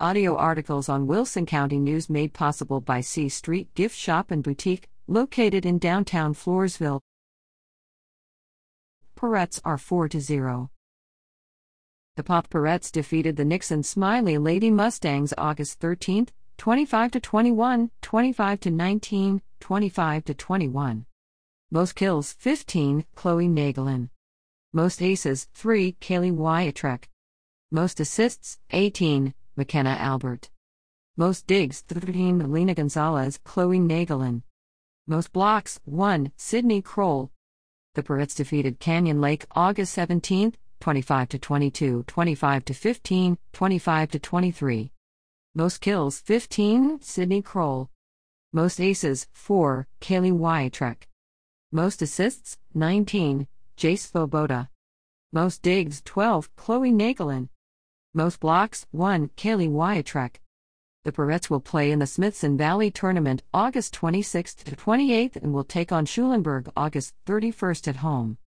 Audio articles on Wilson County News made possible by C Street Gift Shop and Boutique, located in downtown Floresville. Pirettes are 4 to 0. The Poth Pirettes defeated the Nixon Smiley Lady Mustangs August 13, 25 to 21, 25 to 19, 25 to 21. Most kills 15, Chloe Nagelin. Most aces 3, Kaylee Wiatrek. Most assists 18, McKenna Albert. Most digs 13 Melina Gonzalez, Chloe Nagelin. Most blocks 1 Sydney Kroll. The Pirettes defeated Canyon Lake August 17, 25 to 22, 25 to 15, 25 to 23. Most kills 15 Sydney Kroll. Most aces 4 Kaylee Wiatrek. Most assists 19 Jace Svoboda. Most digs 12 Chloe Nagelin. Most blocks 1 Kaylee Wiatrek. The Pirettes will play in the Smithson Valley Tournament August 26th to 28th and will take on Schulenburg August 31st at home.